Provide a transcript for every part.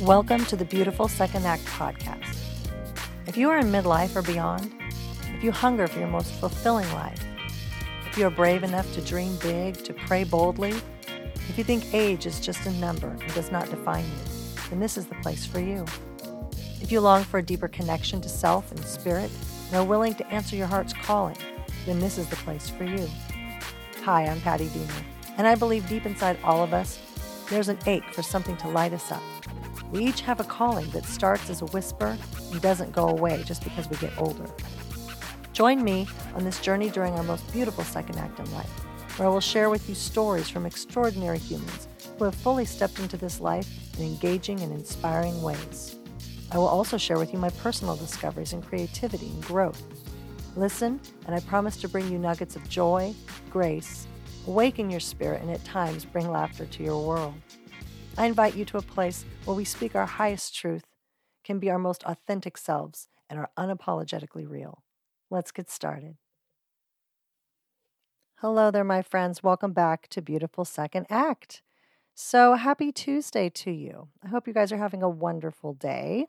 Welcome to the Beautiful Second Act podcast. If you are in midlife or beyond, if you hunger for your most fulfilling life, if you are brave enough to dream big, to pray boldly, if you think age is just a number and does not define you, then this is the place for you. If you long for a deeper connection to self and spirit and are willing to answer your heart's calling, then this is the place for you. Hi, I'm Patti Diener, and I believe deep inside all of us, there's an ache for something to light us up. We each have a calling that starts as a whisper and doesn't go away just because we get older. Join me on this journey during our most beautiful second act in life, where I will share with you stories from extraordinary humans who have fully stepped into this life in engaging and inspiring ways. I will also share with you my personal discoveries in creativity and growth. Listen, and I promise to bring you nuggets of joy, grace, awaken your spirit, and at times bring laughter to your world. I invite you to a place where we speak our highest truth, can be our most authentic selves, and are unapologetically real. Let's get started. Hello there, my friends. Welcome back to Beautiful Second Act. So, happy Tuesday to you. I hope you guys are having a wonderful day.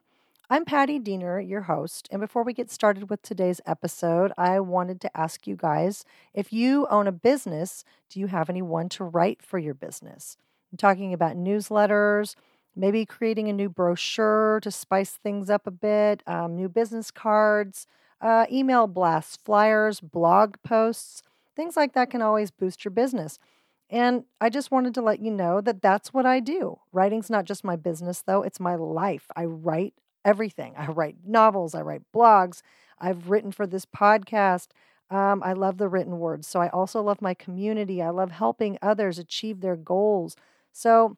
I'm Patti Diener, your host. And before we get started with today's episode, I wanted to ask you guys if you own a business, do you have anyone to write for your business? I'm talking about newsletters, maybe creating a new brochure to spice things up a bit, um, new business cards uh, email blasts, flyers, blog posts, things like that can always boost your business. And I just wanted to let you know that that's what I do. Writing's not just my business, though, it's my life. I write everything. I write novels, I write blogs, I've written for this podcast. Um, I love the written words. So I also love my community. I love helping others achieve their goals. So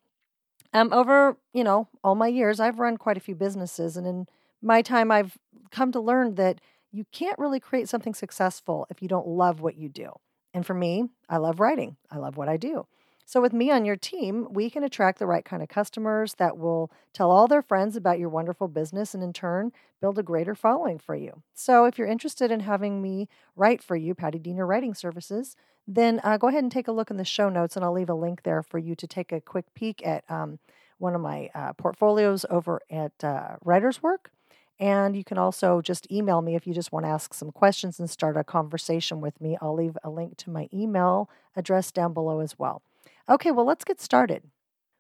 um, over, you know, all my years, I've run quite a few businesses. And in my time, I've come to learn that you can't really create something successful if you don't love what you do. And for me, I love writing, I love what I do. So, with me on your team, we can attract the right kind of customers that will tell all their friends about your wonderful business and in turn build a greater following for you. So, if you're interested in having me write for you, Patti Diener Writing Services, then uh, go ahead and take a look in the show notes and I'll leave a link there for you to take a quick peek at um, one of my uh, portfolios over at uh, Writer's Work. And you can also just email me if you just want to ask some questions and start a conversation with me. I'll leave a link to my email address down below as well. Okay, well, let's get started.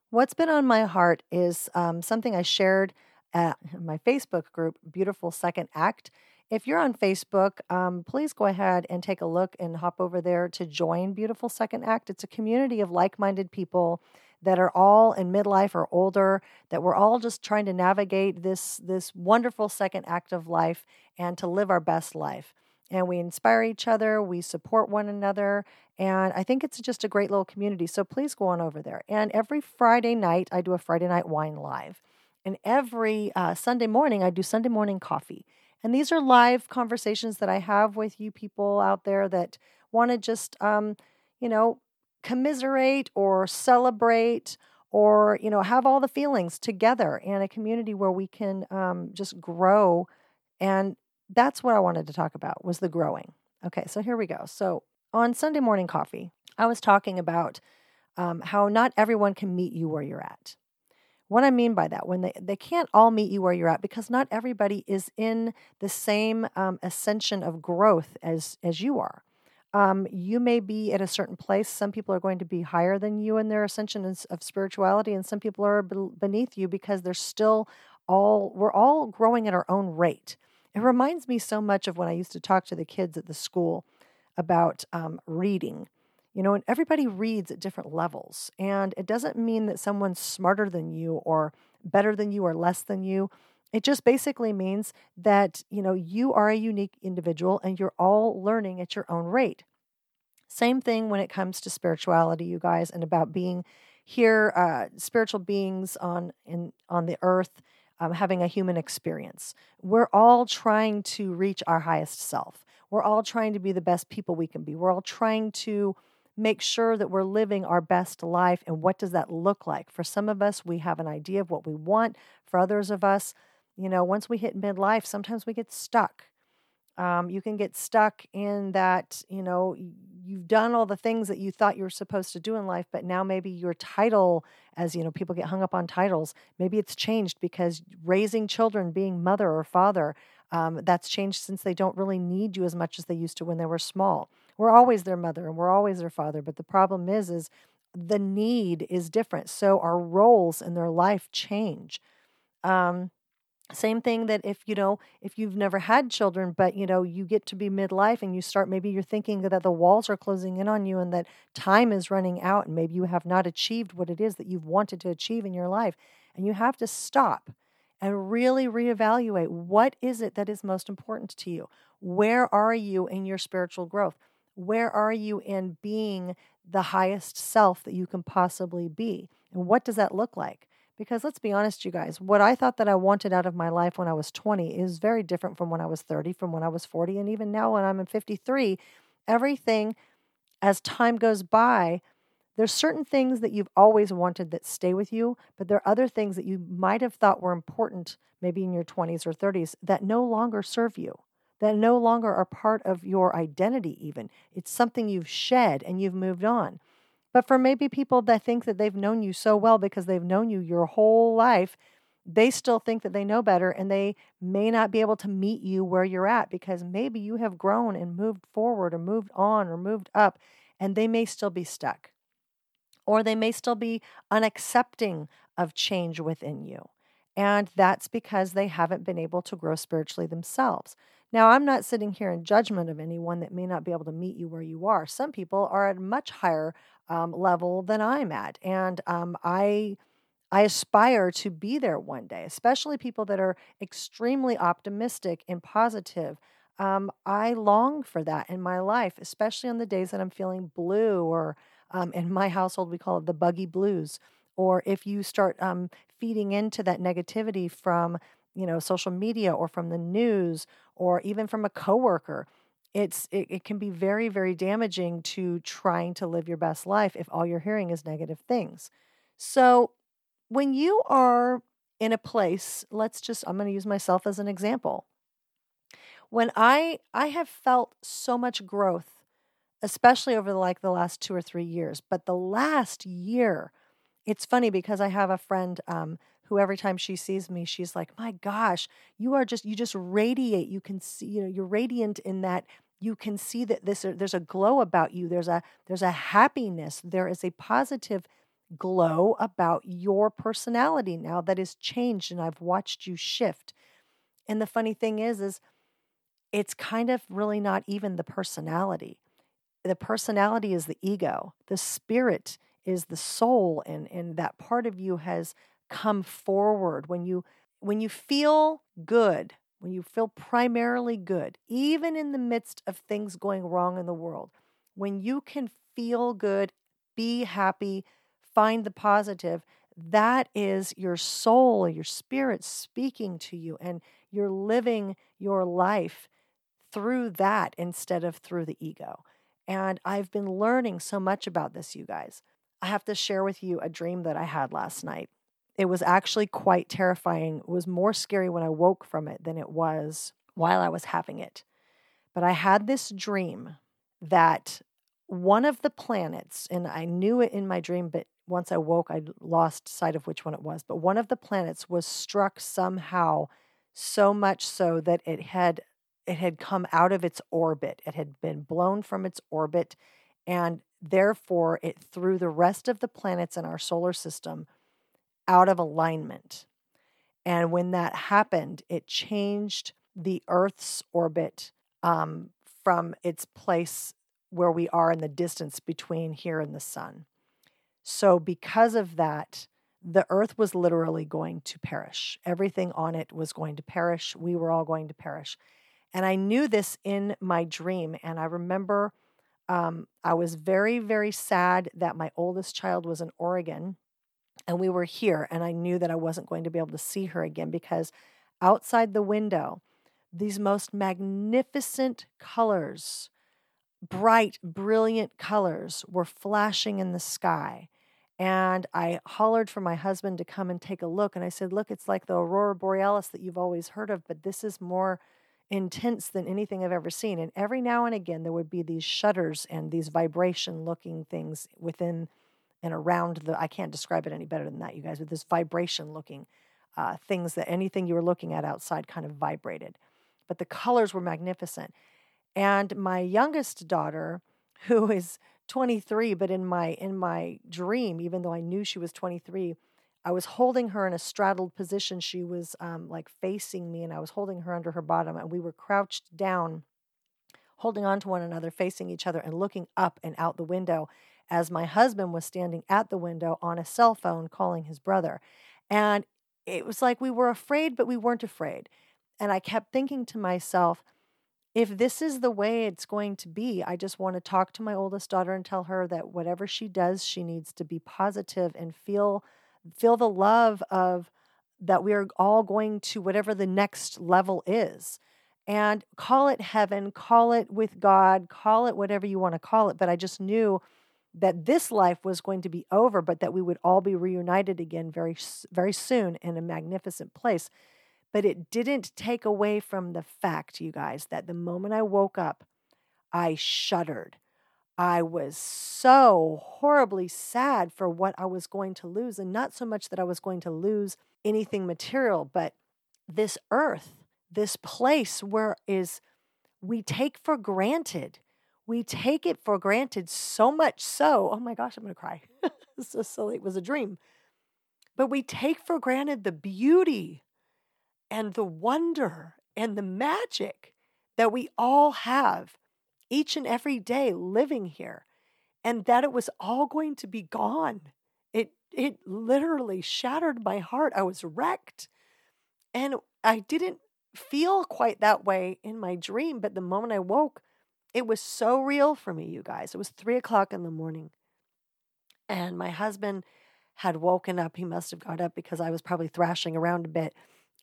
What's been on my heart is um, something I shared at my Facebook group, Beautiful Second Act. If you're on Facebook, um, please go ahead and take a look and hop over there to join Beautiful Second Act. It's a community of like minded people that are all in midlife or older that we're all just trying to navigate this this wonderful second act of life and to live our best life. And we inspire each other we support one another and i think it's just a great little community. So please go on over there. And every friday night i do a friday night wine live. And every uh, sunday morning i do sunday morning coffee and these are live conversations that i have with you people out there that want to just um, you know commiserate or celebrate or you know have all the feelings together in a community where we can um, just grow. And that's what i wanted to talk about was the growing. Okay so here we go. So on sunday morning coffee i was talking about um, how not everyone can meet you where you're at what i mean by that when they, they can't all meet you where you're at because not everybody is in the same um, ascension of growth as as you are um, you may be at a certain place. Some people are going to be higher than you in their ascension of spirituality, and some people are beneath you because they're still all, we're all growing at our own rate. It reminds me so much of when I used to talk to the kids at the school about um, reading. You know, and everybody reads at different levels. And it doesn't mean that someone's smarter than you or better than you or less than you. It just basically means that, you know, you are a unique individual and you're all learning at your own rate. Same thing when it comes to spirituality, you guys, and about being here, uh, spiritual beings on in on the earth, um, having a human experience. We're all trying to reach our highest self. We're all trying to be the best people we can be. We're all trying to make sure that we're living our best life. And what does that look like? For some of us, we have an idea of what we want. For others of us, you know, once we hit midlife, sometimes we get stuck. Um, you can get stuck in that, you know, you've done all the things that you thought you were supposed to do in life, but now maybe your title, as you know, people get hung up on titles, maybe it's changed because raising children, being mother or father, um, that's changed since they don't really need you as much as they used to when they were small. We're always their mother and we're always their father, but the problem is, is the need is different. So our roles in their life change. Um, same thing that if you know if you've never had children but you know you get to be midlife and you start maybe you're thinking that the walls are closing in on you and that time is running out and maybe you have not achieved what it is that you've wanted to achieve in your life and you have to stop and really reevaluate what is it that is most important to you where are you in your spiritual growth where are you in being the highest self that you can possibly be and what does that look like because let's be honest, you guys, what I thought that I wanted out of my life when I was 20 is very different from when I was 30, from when I was 40, and even now when I'm in 53. Everything, as time goes by, there's certain things that you've always wanted that stay with you, but there are other things that you might have thought were important, maybe in your 20s or 30s, that no longer serve you, that no longer are part of your identity, even. It's something you've shed and you've moved on. But for maybe people that think that they've known you so well because they've known you your whole life, they still think that they know better and they may not be able to meet you where you're at because maybe you have grown and moved forward or moved on or moved up and they may still be stuck. Or they may still be unaccepting of change within you. And that's because they haven't been able to grow spiritually themselves. Now, I'm not sitting here in judgment of anyone that may not be able to meet you where you are. Some people are at a much higher um, level than I'm at, and um, I I aspire to be there one day. Especially people that are extremely optimistic and positive. Um, I long for that in my life, especially on the days that I'm feeling blue, or um, in my household we call it the buggy blues. Or if you start um, feeding into that negativity from you know social media or from the news or even from a coworker it's it, it can be very very damaging to trying to live your best life if all you're hearing is negative things. So when you are in a place let's just i'm going to use myself as an example. When i i have felt so much growth especially over the, like the last two or three years but the last year it's funny because i have a friend um, who every time she sees me she's like my gosh you are just you just radiate you can see you know you're radiant in that you can see that this uh, there's a glow about you there's a there's a happiness there is a positive glow about your personality now that is changed and I've watched you shift. And the funny thing is is it's kind of really not even the personality. The personality is the ego the spirit is the soul and and that part of you has come forward when you when you feel good when you feel primarily good even in the midst of things going wrong in the world when you can feel good be happy find the positive that is your soul your spirit speaking to you and you're living your life through that instead of through the ego. And i've been learning so much about this you guys. I have to share with you a dream that i had last night it was actually quite terrifying. It was more scary when I woke from it than it was while I was having it. But I had this dream that one of the planets, and I knew it in my dream, but once I woke, I lost sight of which one it was. But one of the planets was struck somehow so much so that it had it had come out of its orbit. It had been blown from its orbit, and therefore it threw the rest of the planets in our solar system out of alignment. And when that happened, it changed the Earth's orbit um, from its place where we are in the distance between here and the sun. So, because of that, the earth was literally going to perish. Everything on it was going to perish. We were all going to perish. And I knew this in my dream. And I remember um, I was very, very sad that my oldest child was in Oregon and we were here, and I knew that I wasn't going to be able to see her again because outside the window, these most magnificent colors, bright, brilliant colors, were flashing in the sky. And I hollered for my husband to come and take a look. And I said, Look, it's like the aurora borealis that you've always heard of, but this is more, intense than anything I've ever seen. And every now and again, there would be these shudders and these vibration looking things within and around the, I can't describe it any better than that, you guys, with this vibration looking uh, things that anything you were looking at outside kind of vibrated. But the colors were magnificent. And my youngest daughter, who is 23, but in my in my dream, even though I knew she was 23, I was holding her in a straddled position. She was um, like facing me, and I was holding her under her bottom, and we were crouched down, holding on to one another, facing each other, and looking up and out the window as my husband was standing at the window on a cell phone calling his brother. And it was like we were afraid, but we weren't afraid. And I kept thinking to myself, if this is the way it's going to be, I just want to talk to my oldest daughter and tell her that whatever she does, she needs to be positive and feel feel the love of that we are all going to whatever the next level is. And call it heaven, call it with God, call it whatever you want to call it. But I just knew that this life was going to be over, but that we would all be reunited again very, very soon in a magnificent place. But it didn't take away from the fact, you guys, that the moment I woke up, I shuddered. I was so horribly sad for what I was going to lose. And not so much that I was going to lose anything material, but this earth, this place where is we take for granted. We take it for granted so much so. Oh my gosh, I'm going to cry. it's so silly. It was a dream. But we take for granted the beauty and the wonder and the magic that we all have each and every day living here and that it was all going to be gone. It it literally shattered my heart. I was wrecked. And I didn't feel quite that way in my dream, but the moment I woke, it was so real for me, you guys. It was three o'clock in the morning. And my husband had woken up. He must have got up because I was probably thrashing around a bit.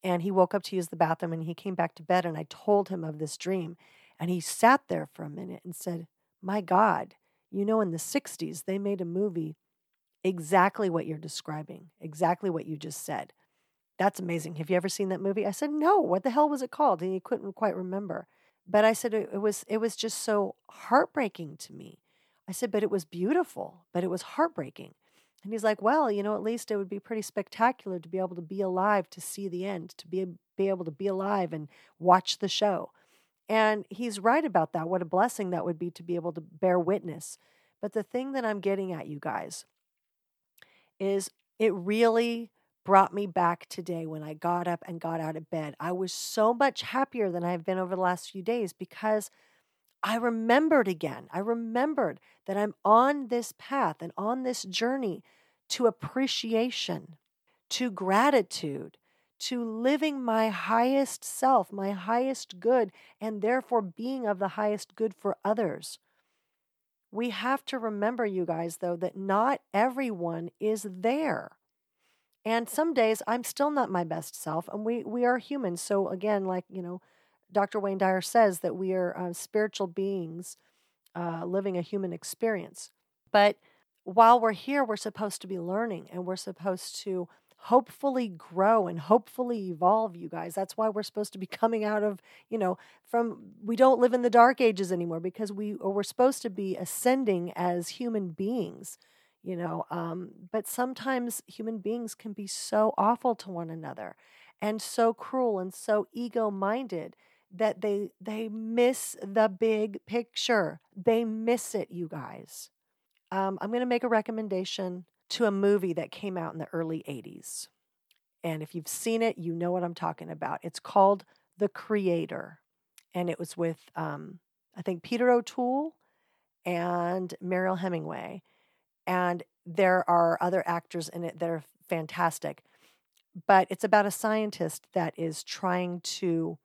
And he woke up to use the bathroom and he came back to bed. And I told him of this dream. And he sat there for a minute and said, My God, you know, in the 60s, they made a movie exactly what you're describing, exactly what you just said. That's amazing. Have you ever seen that movie? I said, No, what the hell was it called? And he couldn't quite remember. But I said it was it was just so heartbreaking to me. I said, but it was beautiful, but it was heartbreaking. And he's like, well, you know, at least it would be pretty spectacular to be able to be alive to see the end, to be be able to be alive and watch the show. And he's right about that. What a blessing that would be to be able to bear witness. But the thing that I'm getting at, you guys, is it really brought me back today when I got up and got out of bed. I was so much happier than I've been over the last few days because I remembered again. I remembered that I'm on this path and on this journey to appreciation, to gratitude, to living my highest self, my highest good, and therefore being of the highest good for others. We have to remember, you guys, though, that not everyone is there. And some days I'm still not my best self, and we, we are humans. So, again, like, you know, Dr. Wayne Dyer says that we are uh, spiritual beings uh, living a human experience. But while we're here, we're supposed to be learning and we're supposed to hopefully grow and hopefully evolve you guys that's why we're supposed to be coming out of you know from we don't live in the dark ages anymore because we or we're supposed to be ascending as human beings you know um, but sometimes human beings can be so awful to one another and so cruel and so ego minded that they they miss the big picture they miss it you guys um, i'm going to make a recommendation to a movie that came out in the early 80s. And if you've seen it, you know what I'm talking about. It's called The Creator. And it was with, um, I think, Peter O'Toole and Mariel Hemingway. And there are other actors in it that are fantastic. But it's about a scientist that is trying to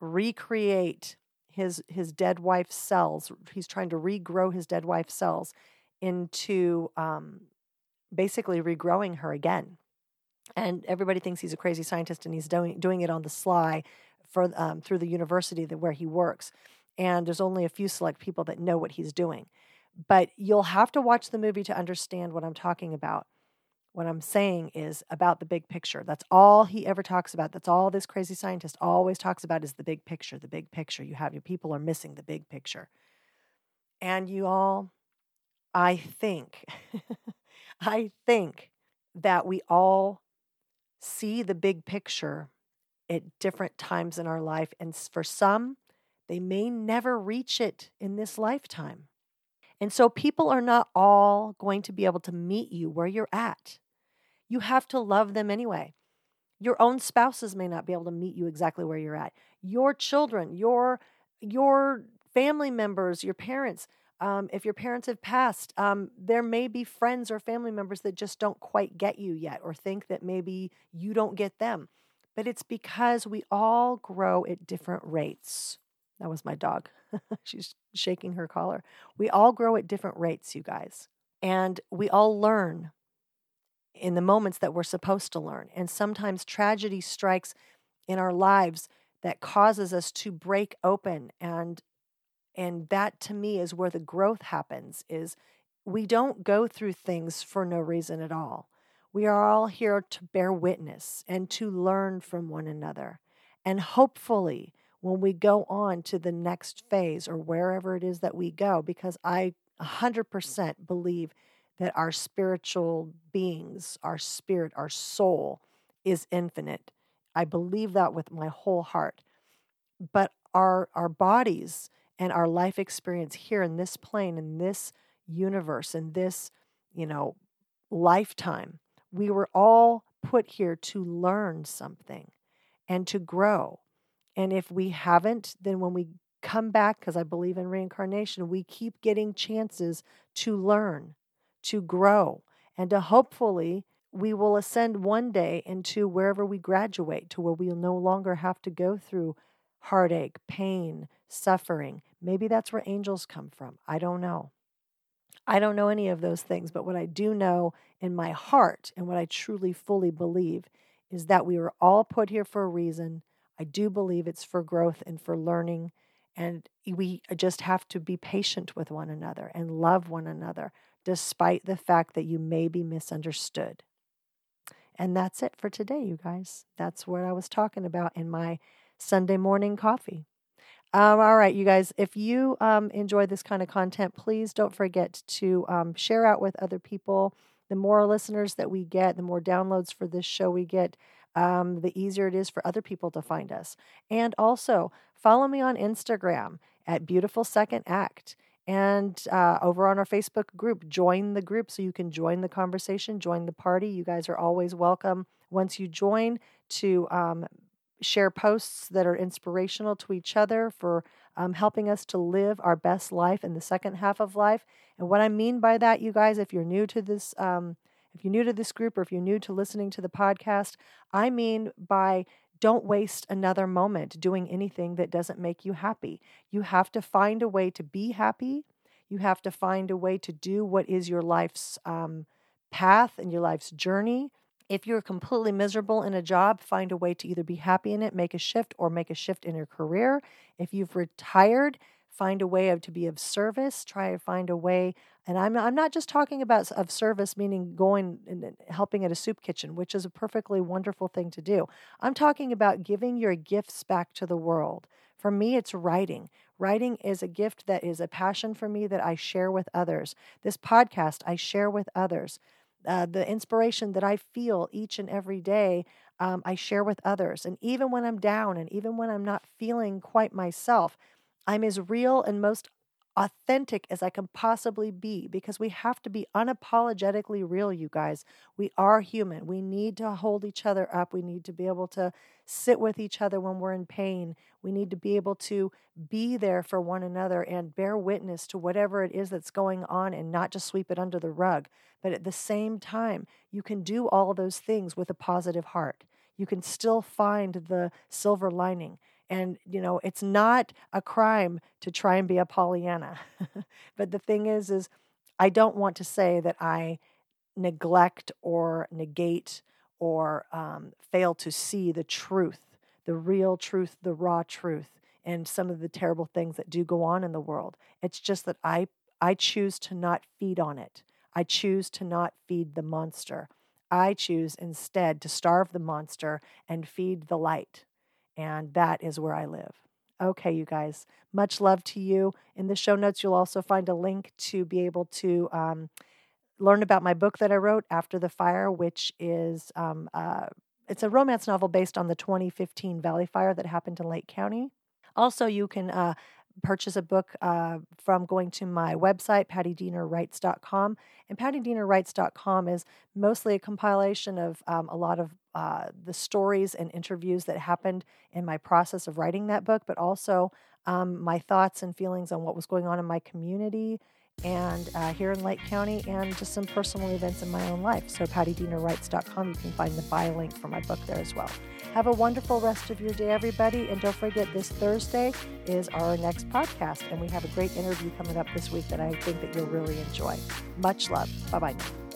recreate his his dead wife's cells. He's trying to regrow his dead wife's cells into um, basically regrowing her again. And everybody thinks he's a crazy scientist and he's doing, doing it on the sly for, um, through the university that, where he works. And there's only a few select people that know what he's doing. But you'll have to watch the movie to understand what I'm talking about. What I'm saying is about the big picture. That's all he ever talks about. That's all this crazy scientist always talks about is the big picture, the big picture. You have your people are missing the big picture. And you all, I think, I think that we all see the big picture at different times in our life. And for some, they may never reach it in this lifetime. And so people are not all going to be able to meet you where you're at. You have to love them anyway. Your own spouses may not be able to meet you exactly where you're at. Your children, your your family members, your parents, um, if your parents have passed, um, there may be friends or family members that just don't quite get you yet or think that maybe you don't get them. But it's because we all grow at different rates. That was my dog. She's shaking her collar. We all grow at different rates, you guys. And we all learn in the moments that we're supposed to learn. And sometimes tragedy strikes in our lives that causes us to break open and and that to me is where the growth happens is we don't go through things for no reason at all. We are all here to bear witness and to learn from one another. And hopefully, when we go on to the next phase or wherever it is that we go, because I 100% mm. believe that our spiritual beings, our spirit, our soul is infinite. I believe that with my whole heart. But our, our bodies and our life experience here in this plane, in this universe, in this, you know, lifetime, we were all put here to learn something and to grow. And if we haven't, then when we come back, because I believe in reincarnation, we keep getting chances to learn, to grow, and to hopefully we will ascend one day into wherever we graduate to where we'll no longer have to go through heartache, pain, suffering. Maybe that's where angels come from. I don't know. I don't know any of those things, but what I do know in my heart and what I truly fully believe is that we were all put here for a reason. I do believe it's for growth and for learning. And we just have to be patient with one another and love one another, despite the fact that you may be misunderstood. And that's it for today, you guys. That's what I was talking about in my Sunday morning coffee. Um, all right, you guys, if you um, enjoy this kind of content, please don't forget to um, share out with other people. The more listeners that we get, the more downloads for this show we get, um, the easier it is for other people to find us. And also, follow me on Instagram at Beautiful Second Act. And uh, over on our Facebook group, join the group so you can join the conversation, join the party. You guys are always welcome once you join to um, share posts that are inspirational to each other for um, helping us to live our best life in the second half of life. And what I mean by that, you guys, if you're new to this, um, if you're new to this group or if you're new to listening to the podcast, I mean by don't waste another moment doing anything that doesn't make you happy. You have to find a way to be happy. You have to find a way to do what is your life's um, path and your life's journey if you're completely miserable in a job, find a way to either be happy in it, make a shift, or make a shift in your career. If you've retired, find a way of to be of service. Try to find a way, and I'm I'm not just talking about of service, meaning going and helping at a soup kitchen, which is a perfectly wonderful thing to do. I'm talking about giving your gifts back to the world. For me, it's writing. Writing is a gift that is a passion for me that I share with others. This podcast I share with others uh, the inspiration that I feel each and every day, um, I share with others. And even when I'm down and even when I'm not feeling quite myself, I'm as real and most authentic as I can possibly be because we have to be unapologetically real, you guys. We are human. We need to hold each other up. We need to be able to sit with each other when we're in pain. We need to be able to be there for one another and bear witness to whatever it is that's going on and not just sweep it under the rug. But at the same time, you can do all those things with a positive heart. You can still find the silver lining. And, you know, it's not a crime to try and be a Pollyanna. but the thing is, is I don't want to say that I neglect or negate or um, fail to see the truth, the real truth, the raw truth, and some of the terrible things that do go on in the world. It's just that I, I choose to not feed on it. I choose to not feed the monster. I choose instead to starve the monster and feed the light. And that is where I live. Okay, you guys, much love to you. In the show notes, you'll also find a link to be able to um, learn about my book that I wrote, After the Fire, which is um, uh, it's a romance novel based on the 2015 Valley Fire that happened in Lake County. Also, you can uh, purchase a book uh, from going to my website, pattidienerwrites.com. And pattidienerwrites.com is mostly a compilation of um, a lot of uh, the stories and interviews that happened in my process of writing that book, but also um, my thoughts and feelings on what was going on in my community and uh, here in Lake County, and just some personal events in my own life. So, pattidienerwrites.com, you can find the buy link for my book there as well. Have a wonderful rest of your day, everybody. And don't forget, this Thursday is our next podcast, and we have a great interview coming up this week that I think that you'll really enjoy. Much love. Bye bye